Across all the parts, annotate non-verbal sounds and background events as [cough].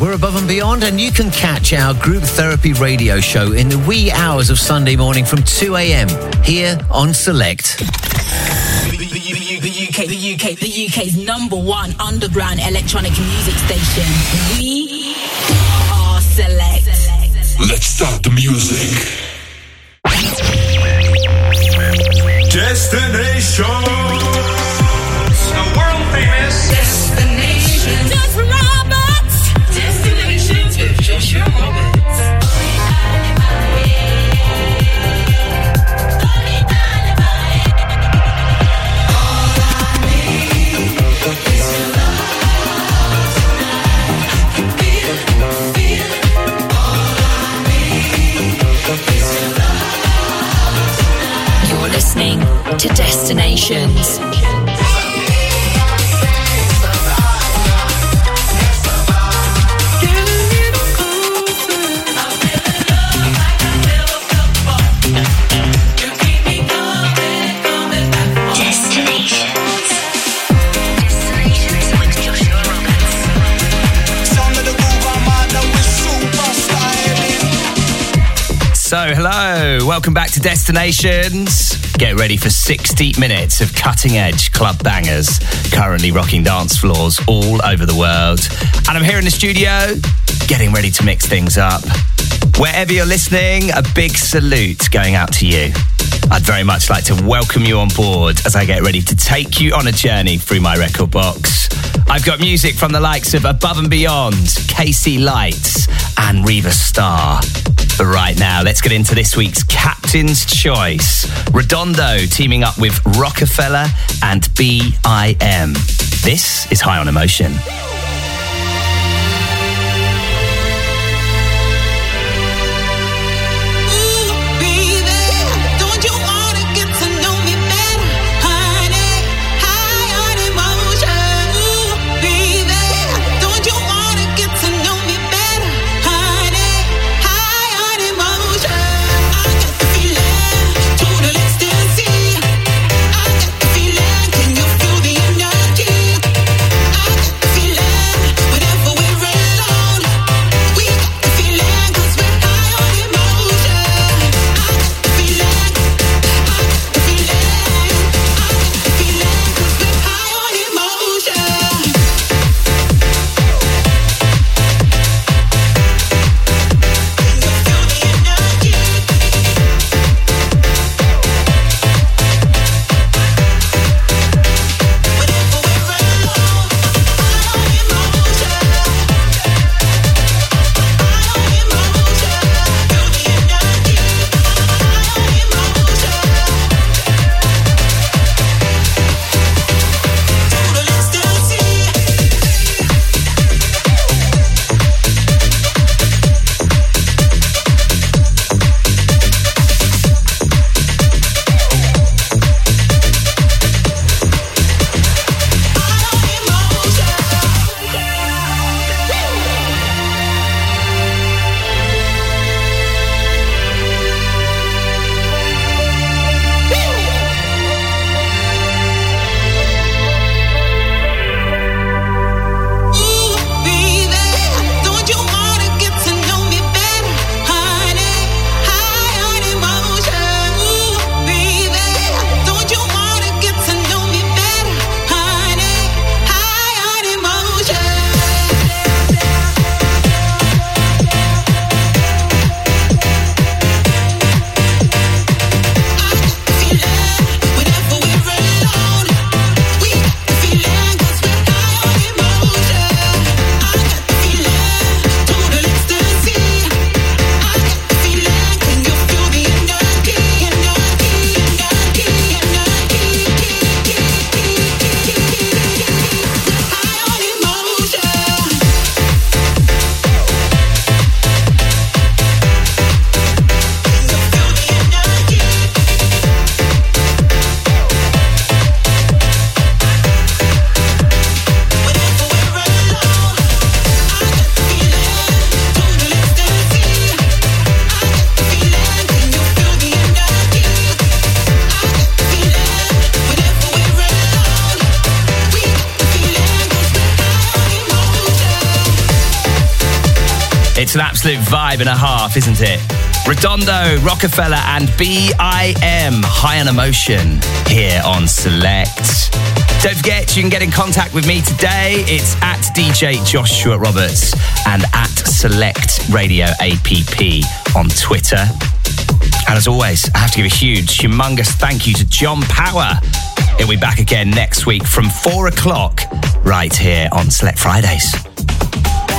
we're above and beyond, and you can catch our group therapy radio show in the wee hours of Sunday morning from 2 a.m. here on Select. The, UK, the UK, the UK's number one underground electronic music station. We are Select. Let's start the music. Destination. The world famous Destination. To destinations. So, hello, welcome back to Destinations. Get ready for 60 minutes of cutting edge club bangers, currently rocking dance floors all over the world. And I'm here in the studio, getting ready to mix things up. Wherever you're listening, a big salute going out to you. I'd very much like to welcome you on board as I get ready to take you on a journey through my record box. I've got music from the likes of Above and Beyond, KC Lights, and Riva Starr. But right now, let's get into this week's Captain's Choice. Redondo teaming up with Rockefeller and BIM. This is High on Emotion. Absolute vibe and a half, isn't it? Redondo, Rockefeller, and BIM, High on Emotion, here on Select. Don't forget, you can get in contact with me today. It's at DJ Joshua Roberts and at Select Radio APP on Twitter. And as always, I have to give a huge, humongous thank you to John Power. He'll be back again next week from four o'clock, right here on Select Fridays.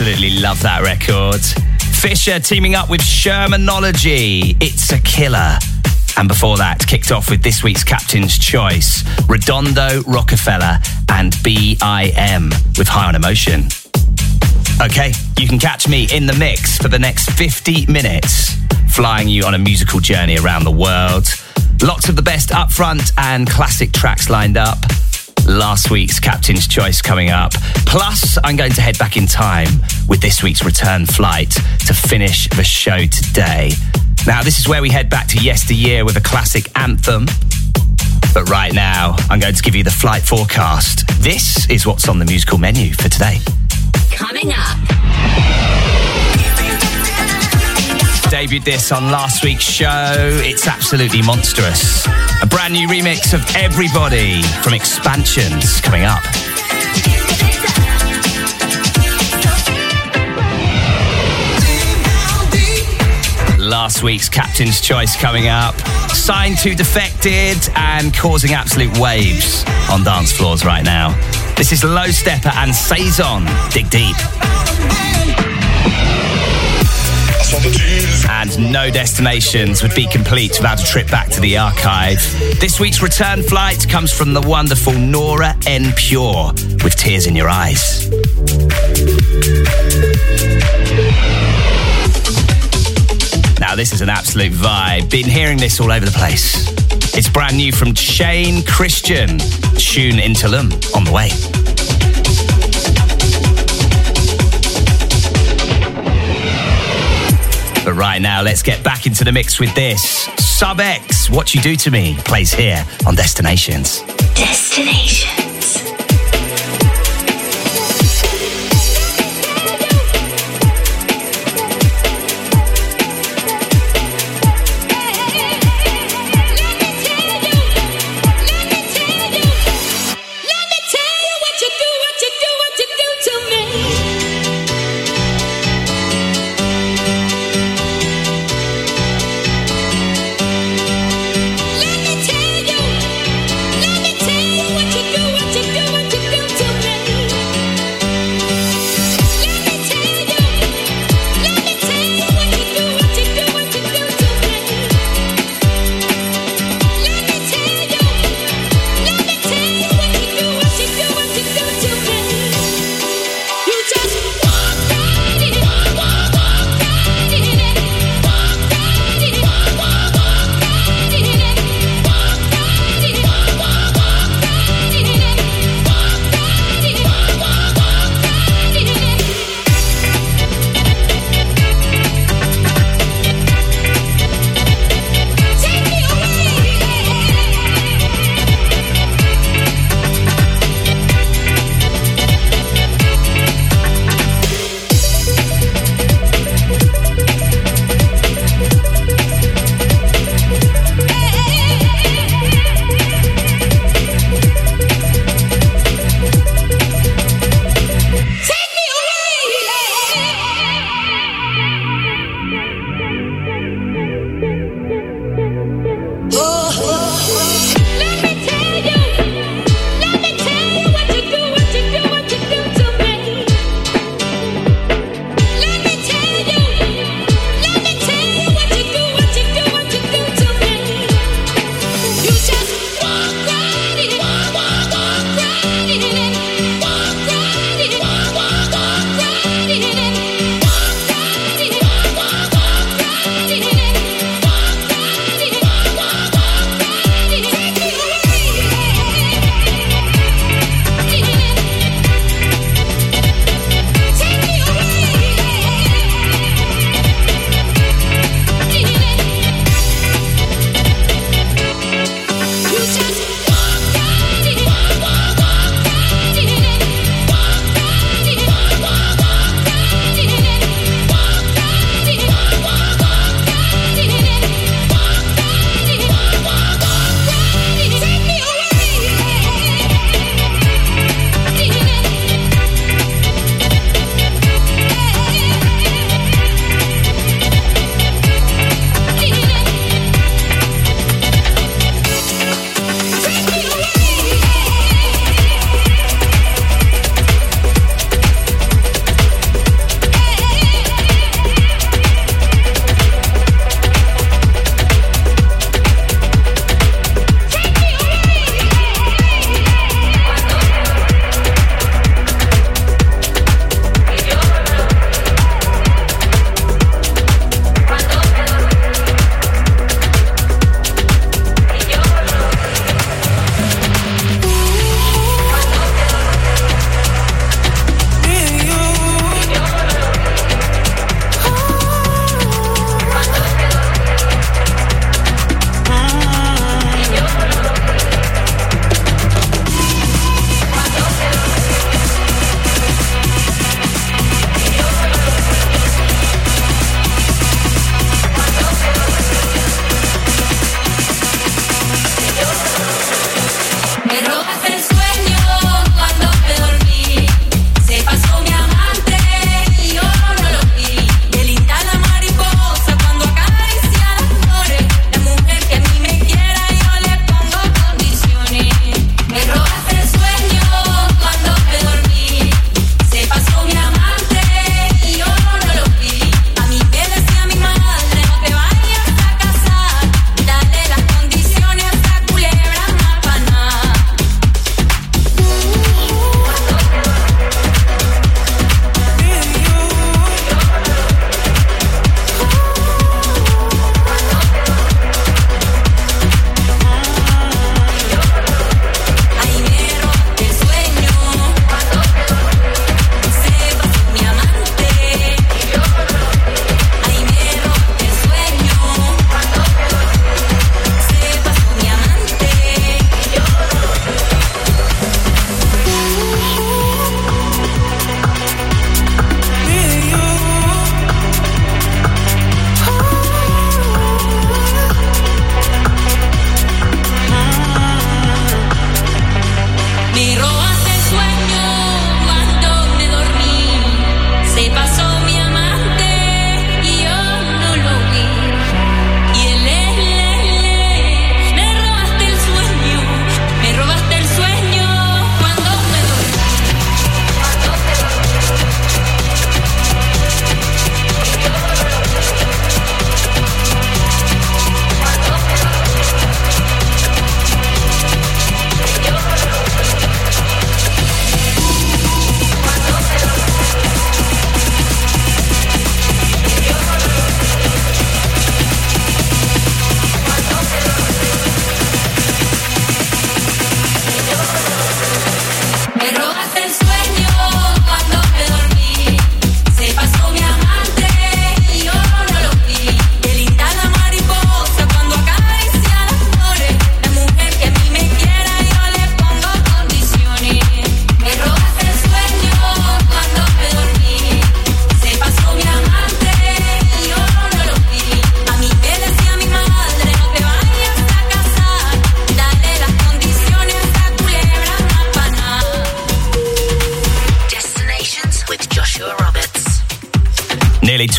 absolutely love that record. Fisher teaming up with Shermanology. It's a killer. And before that, kicked off with this week's Captain's Choice Redondo, Rockefeller, and BIM with High on Emotion. Okay, you can catch me in the mix for the next 50 minutes, flying you on a musical journey around the world. Lots of the best upfront and classic tracks lined up. Last week's Captain's Choice coming up. Plus, I'm going to head back in time with this week's return flight to finish the show today. Now, this is where we head back to yesteryear with a classic anthem. But right now, I'm going to give you the flight forecast. This is what's on the musical menu for today. Coming up debuted this on last week's show. It's absolutely monstrous. A brand new remix of Everybody from Expansions coming up. Last week's Captain's Choice coming up. Signed to Defected and causing absolute waves on dance floors right now. This is Lowsteppa and Saison. Dig deep. And no destinations would be complete without a trip back to the archive. This week's return flight comes from the wonderful Nora En Pure with Tears in Your Eyes. Now, this is an absolute vibe. Been hearing this all over the place. It's brand new from Shane Christian. Tune into them on the way. Right now, let's get back into the mix with this. Sub X, What You Do to Me, plays here on Destinations. Destinations.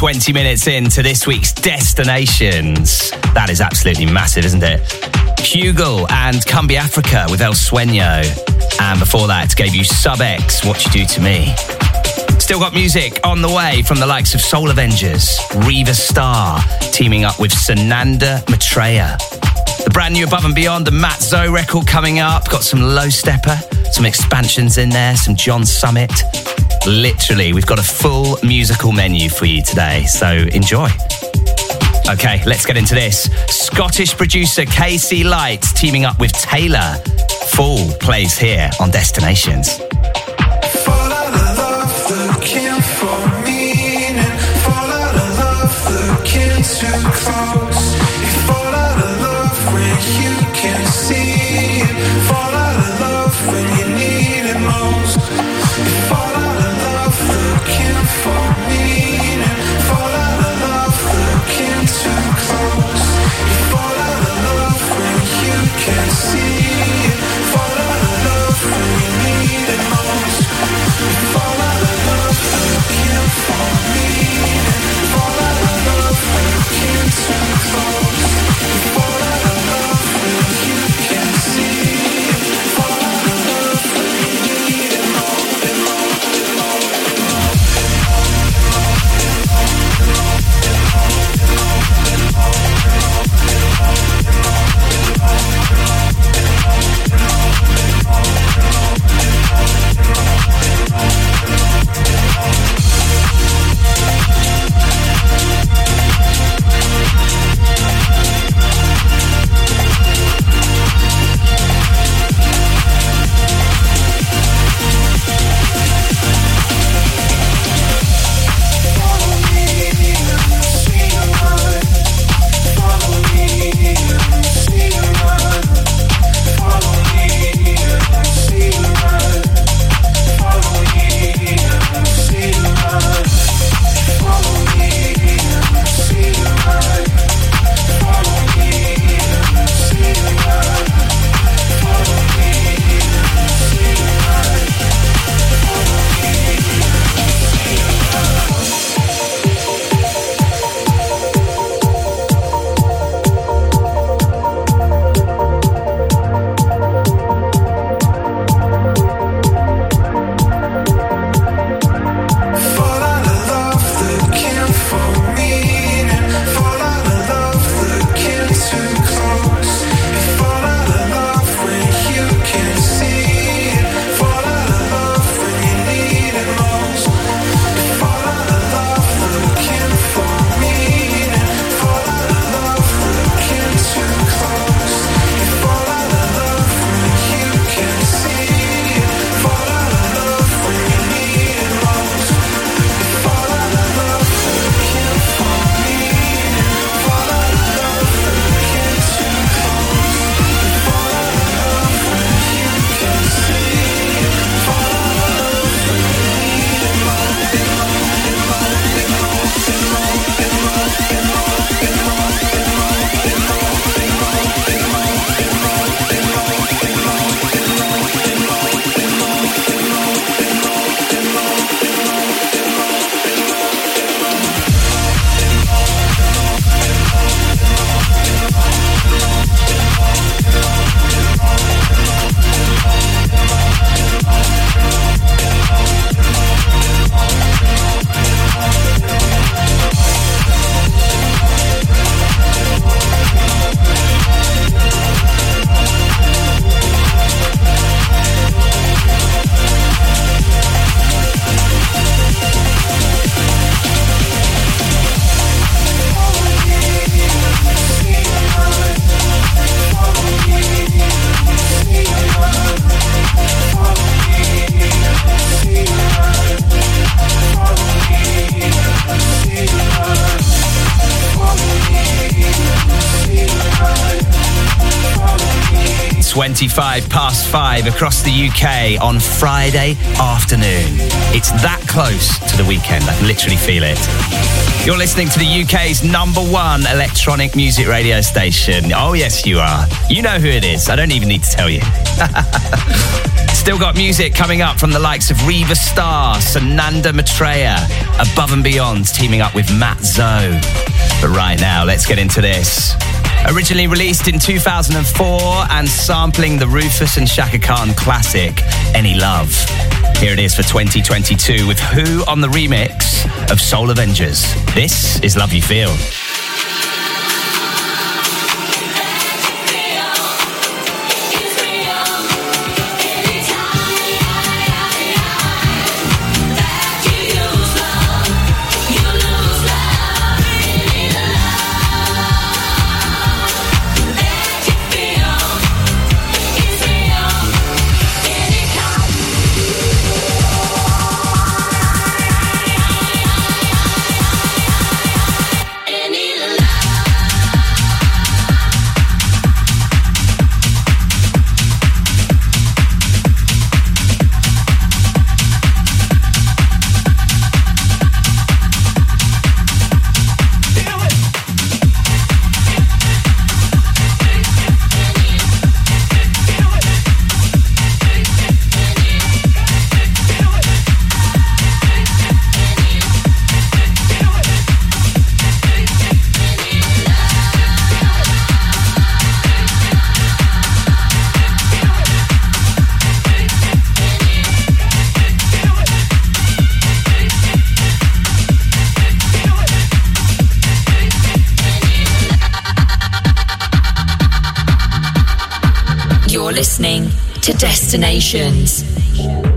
20 minutes into this week's Destinations. That is absolutely massive, isn't it? Hugel and Cumbia Africa with El Sueño. And before that, gave you Sub X, What You Do To Me. Still got music on the way from the likes of Soul Avengers, Riva Starr, teaming up with Sananda Maitreya. The brand new Above and Beyond, the Mat Zo record coming up. Got some Lowsteppa, some expansions in there, some John Summit. Literally, we've got a full musical menu for you today, so enjoy. Okay, let's get into this. Scottish producer KC Light teaming up with Taylor. Full plays here on Destinations. Fall out of love when for. 25 past 5 across the UK on Friday afternoon. It's that close to the weekend. I can literally feel it. You're listening to the UK's number one electronic music radio station. Oh, yes, you are. You know who it is. I don't even need to tell you. [laughs] Still got music coming up from the likes of Riva Starr, Sananda Maitreya, Above and Beyond teaming up with Mat Zo. But right now, let's get into this. Originally released in 2004 and sampling the Rufus and Chaka Khan classic, Any Love. Here it is for 2022 with Who on the remix of Soul Avengers. This is Love You Feel. Destinations.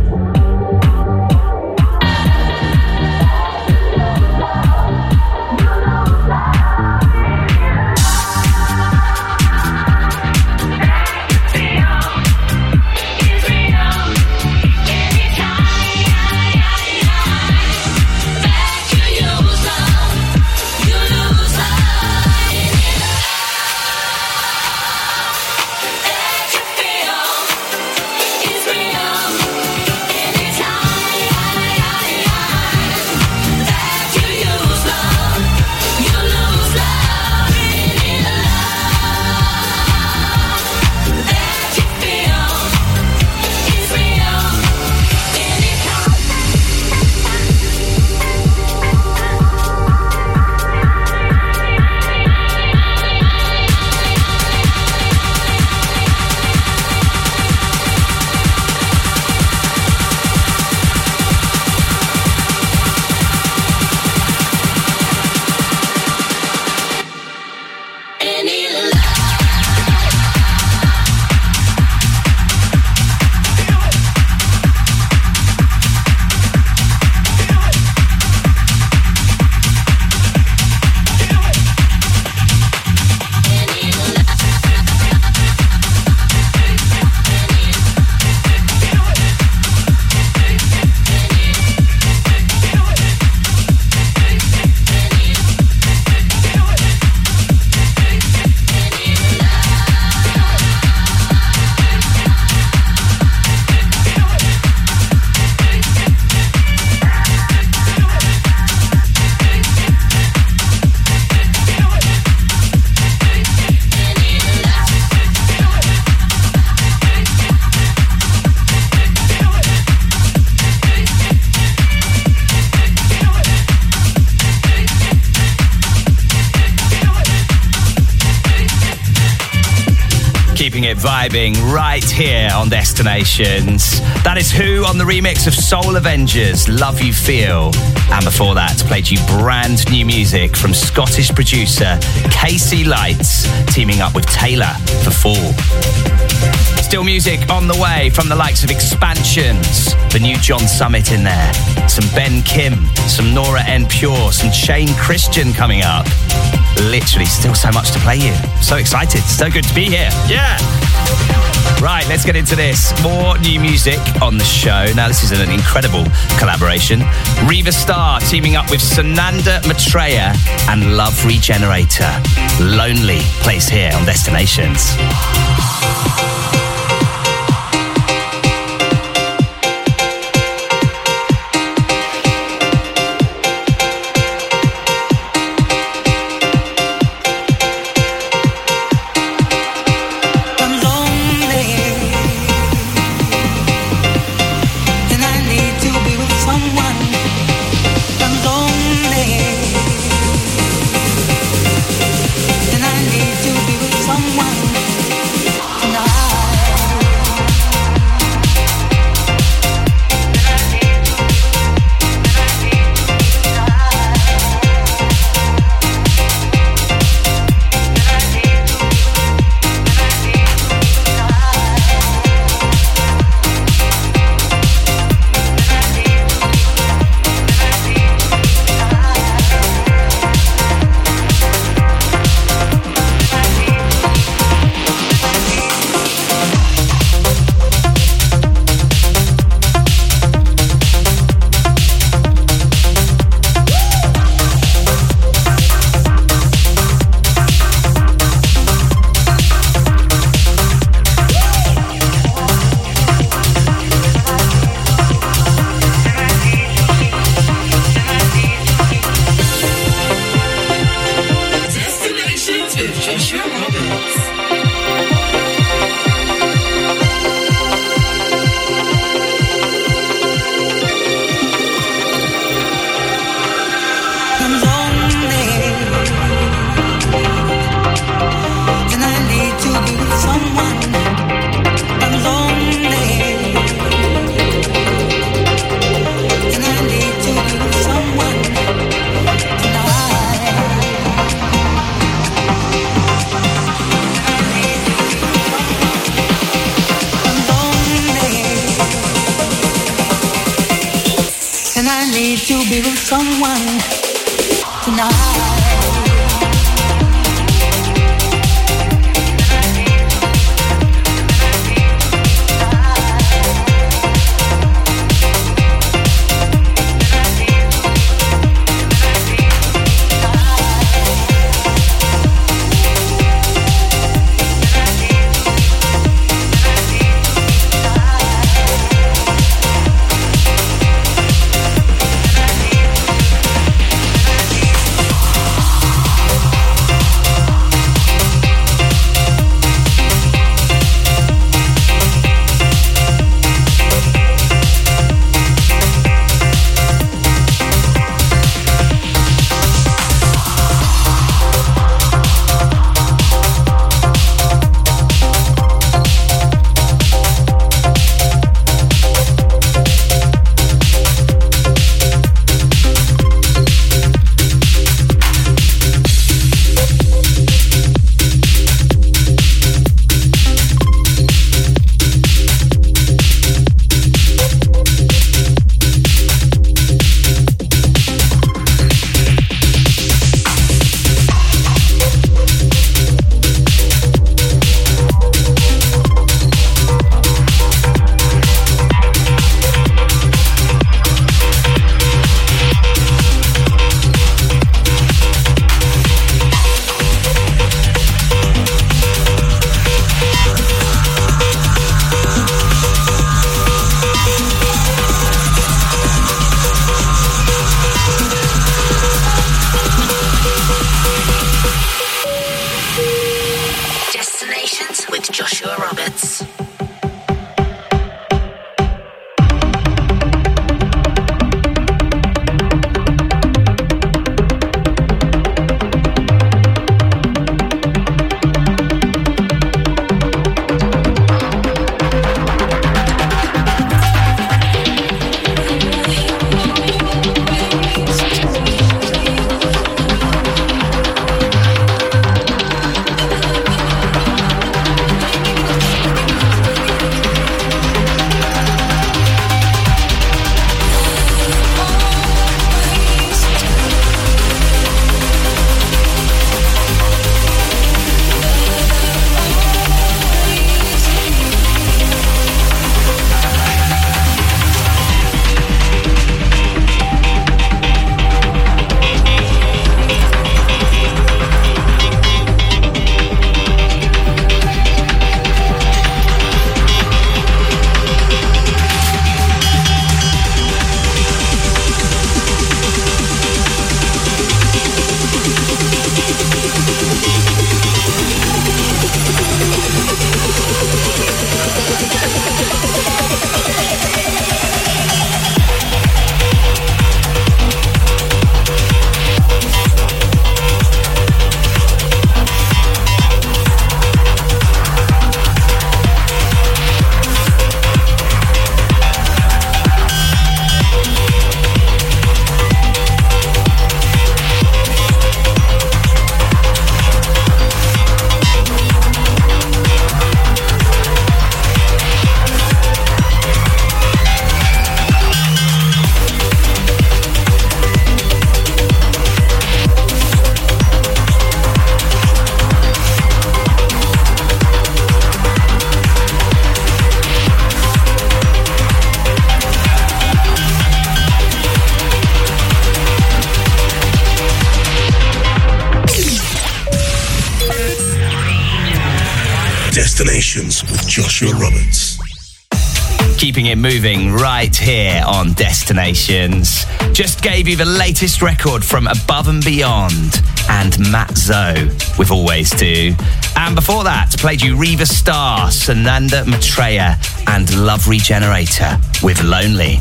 Vibing right here on Destinations. That is Who on the remix of Soul Avengers, Love You Feel. And before that, played you brand new music from Scottish producer KC Lights, teaming up with Taylor for Fall. Still music on the way from the likes of Expansions, the new John Summit in there, some Ben Kim, some Nora En Pure, some Shane Christian coming up. Literally, still so much to play you. So excited, so good to be here. Yeah. Right, let's get into this. More new music on the show. Now, this is an incredible collaboration. Riva Starr teaming up with Sananda Maitreya and Love Regenerator. Lonely plays here on Destinations. Someone tonight. Joshua Roberts. keeping it moving right here on Destinations. Just gave you the latest record from Above and Beyond and Mat Zo with Always Do. And before that, played you Riva Starr, Sananda Maitreya, and Love Regenerator with Lonely.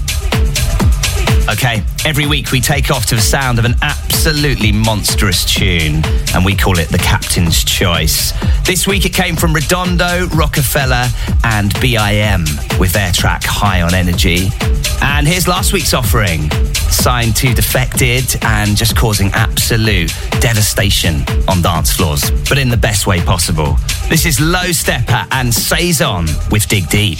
Okay, every week we take off to the sound of an absolutely monstrous tune, and we call it the Captain's Choice. This week it came from Redondo, Rockefeller, and BIM with their track High on Energy. And here's last week's offering, signed to Defected and just causing absolute devastation on dance floors, but in the best way possible. This is Lowsteppa and Saison with Dig Deep.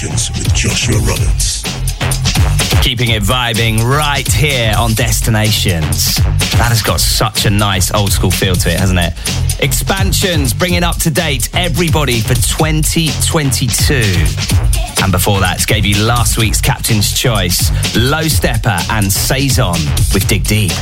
Destinations with Joshua Roberts. Keeping it vibing right here on Destinations. That has got such a nice old school feel to it, hasn't it? Expansions bringing up to date everybody for 2022. And before that, gave you last week's Captain's Choice, Lowsteppa and Saison with Dig Deep.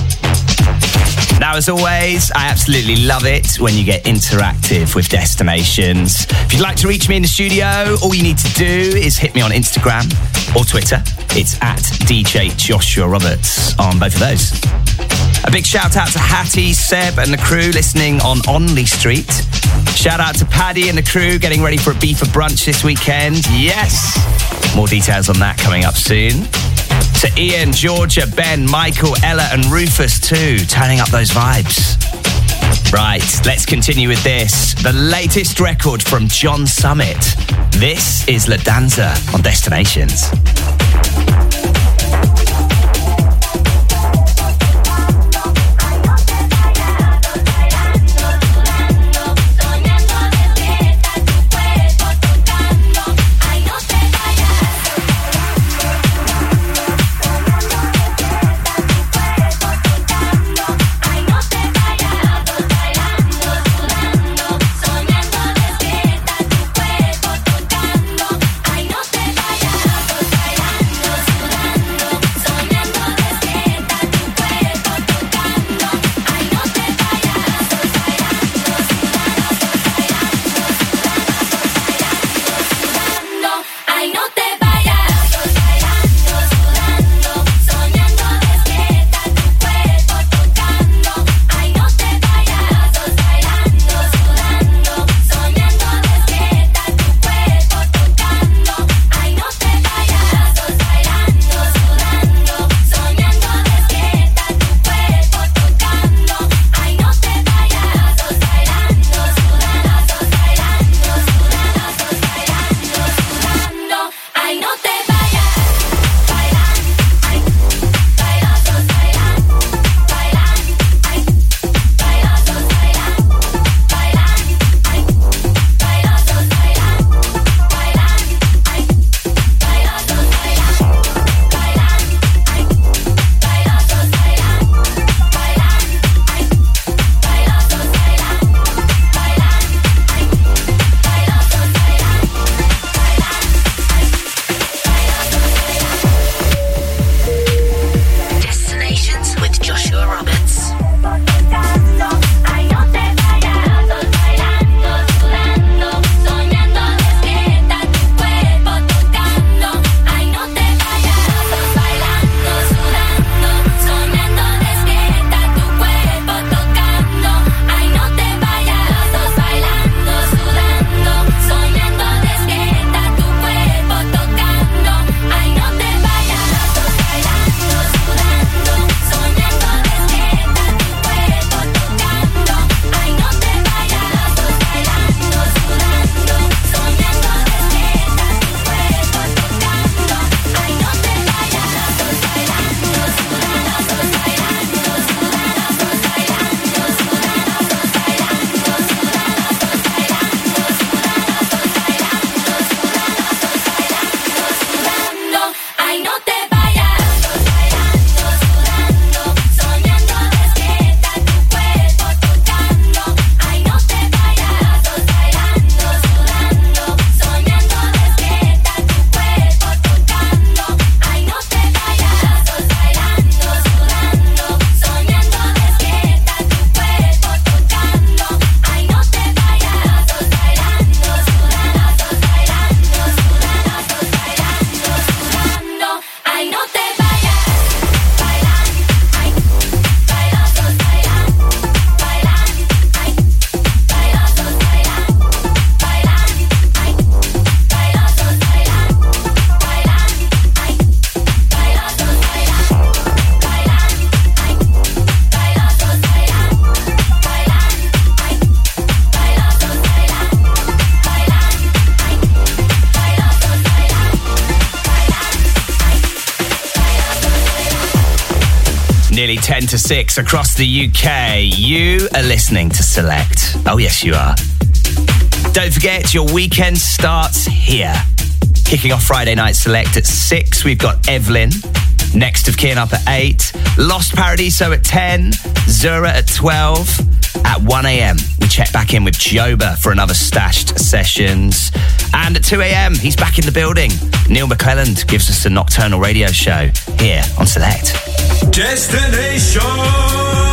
Now, as always, I absolutely love it when you get interactive with destinations. If you'd like to reach me in the studio, all you need to do is hit me on Instagram or Twitter. It's at DJ Joshua Roberts on both of those. A big shout out to Hattie, Seb, and the crew listening on Onley Street. Shout out to Paddy and the crew getting ready for a beef for brunch this weekend. Yes! More details on that coming up soon to Ian, Georgia, Ben, Michael, Ella, and Rufus too, turning up those vibes. Right, let's continue with this. The latest record from John Summit. This is La Danza on Destinations. 10 to 6 across the UK. You are listening to Select. Oh, yes, you are. Don't forget, your weekend starts here. Kicking off Friday night Select at 6, we've got Evelyn. Next of Kin up at 8. Lost Paradiso at 10. Zura at 12. At 1 a.m., we check back in with Joba for another stashed sessions. And at 2 a.m., he's back in the building. Neil McClelland gives us a nocturnal radio show here on Select. Destinations.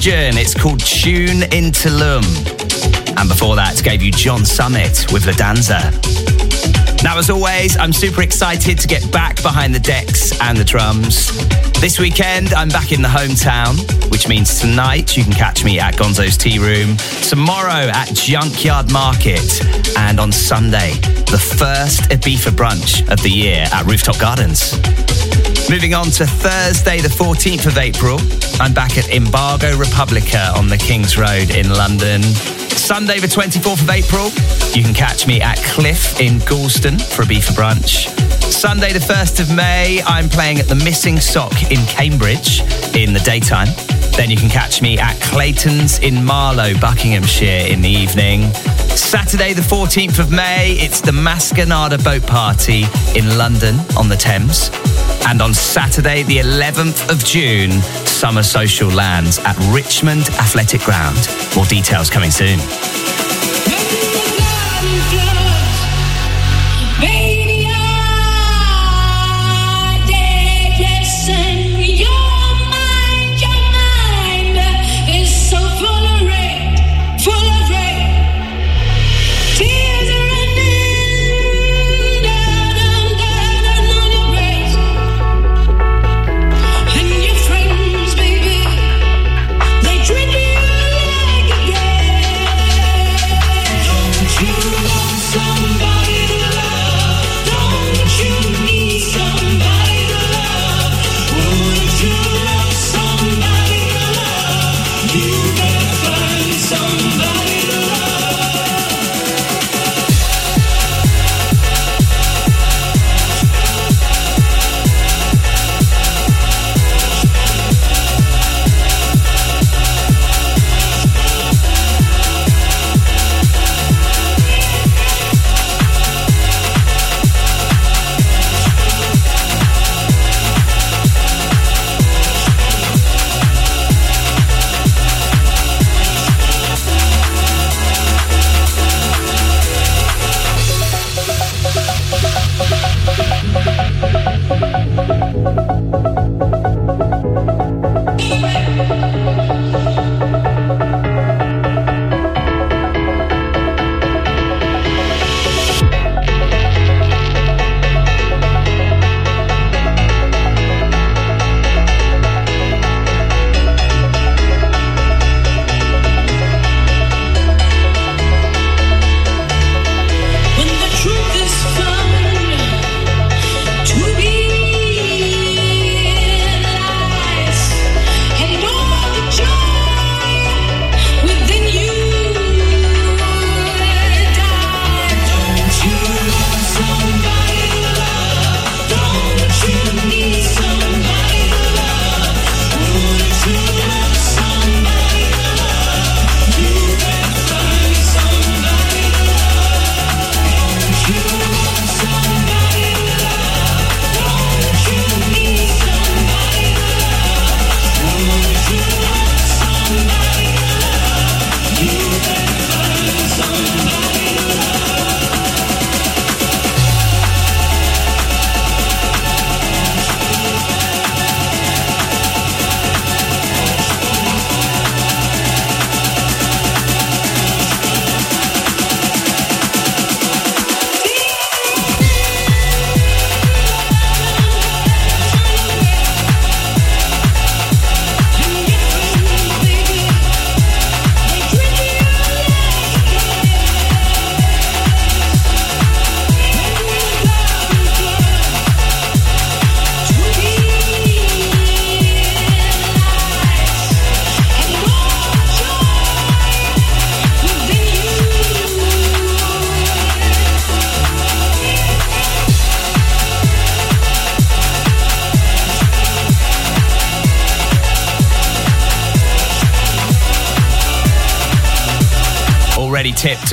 Christian. It's called Tune Into Lum. And before that, gave you John Summit with La Danza. Now, as always, I'm super excited to get back behind the decks and the drums. This weekend, I'm back in the hometown, which means tonight you can catch me at Gonzo's Tea Room, tomorrow at Junkyard Market, and on Sunday, the first Ibiza brunch of the year at Rooftop Gardens. Moving on to Thursday, the 14th of April, I'm back at Embargo Republica on the King's Road in London. Sunday, the 24th of April, you can catch me at Cliff in Galston for a beef brunch. Sunday, the 1st of May, I'm playing at the Missing Sock in Cambridge in the daytime. Then you can catch me at Clayton's in Marlow, Buckinghamshire in the evening. Saturday, the 14th of May, it's the Mascanada Boat Party in London on the Thames. And on Saturday, the 11th of June, Summer Social lands at Richmond Athletic Ground. More details coming soon.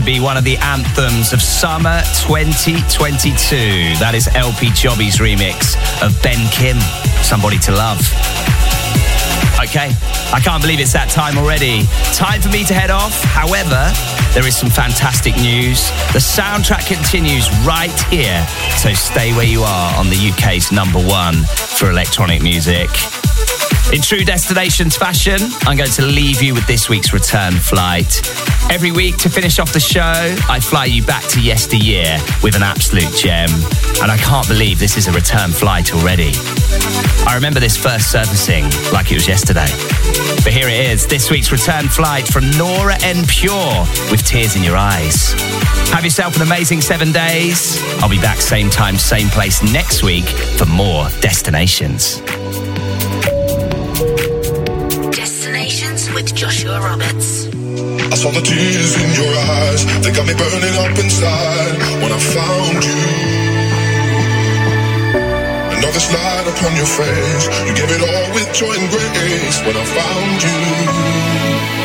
Be one of the anthems of summer 2022. That is LP Giobbi's remix of Ben Kim, Somebody to Love. Okay, I can't believe it's that time already. Time for me to head off. However, there is some fantastic news. The soundtrack continues right here, so stay where you are on the UK's number one for electronic music. In true destinations fashion, I'm going to leave you with this week's return flight. Every week to finish off the show, I fly you back to yesteryear with an absolute gem. And I can't believe this is a return flight already. I remember this first surfacing like it was yesterday. But here it is, this week's return flight from Nora En Pure with tears in your eyes. Have yourself an amazing seven days. I'll be back same time, same place next week for more destinations. With Joshua Roberts. I saw the tears in your eyes. They got me burning up inside when I found you. Another slide upon your face. You gave it all with joy and grace when I found you.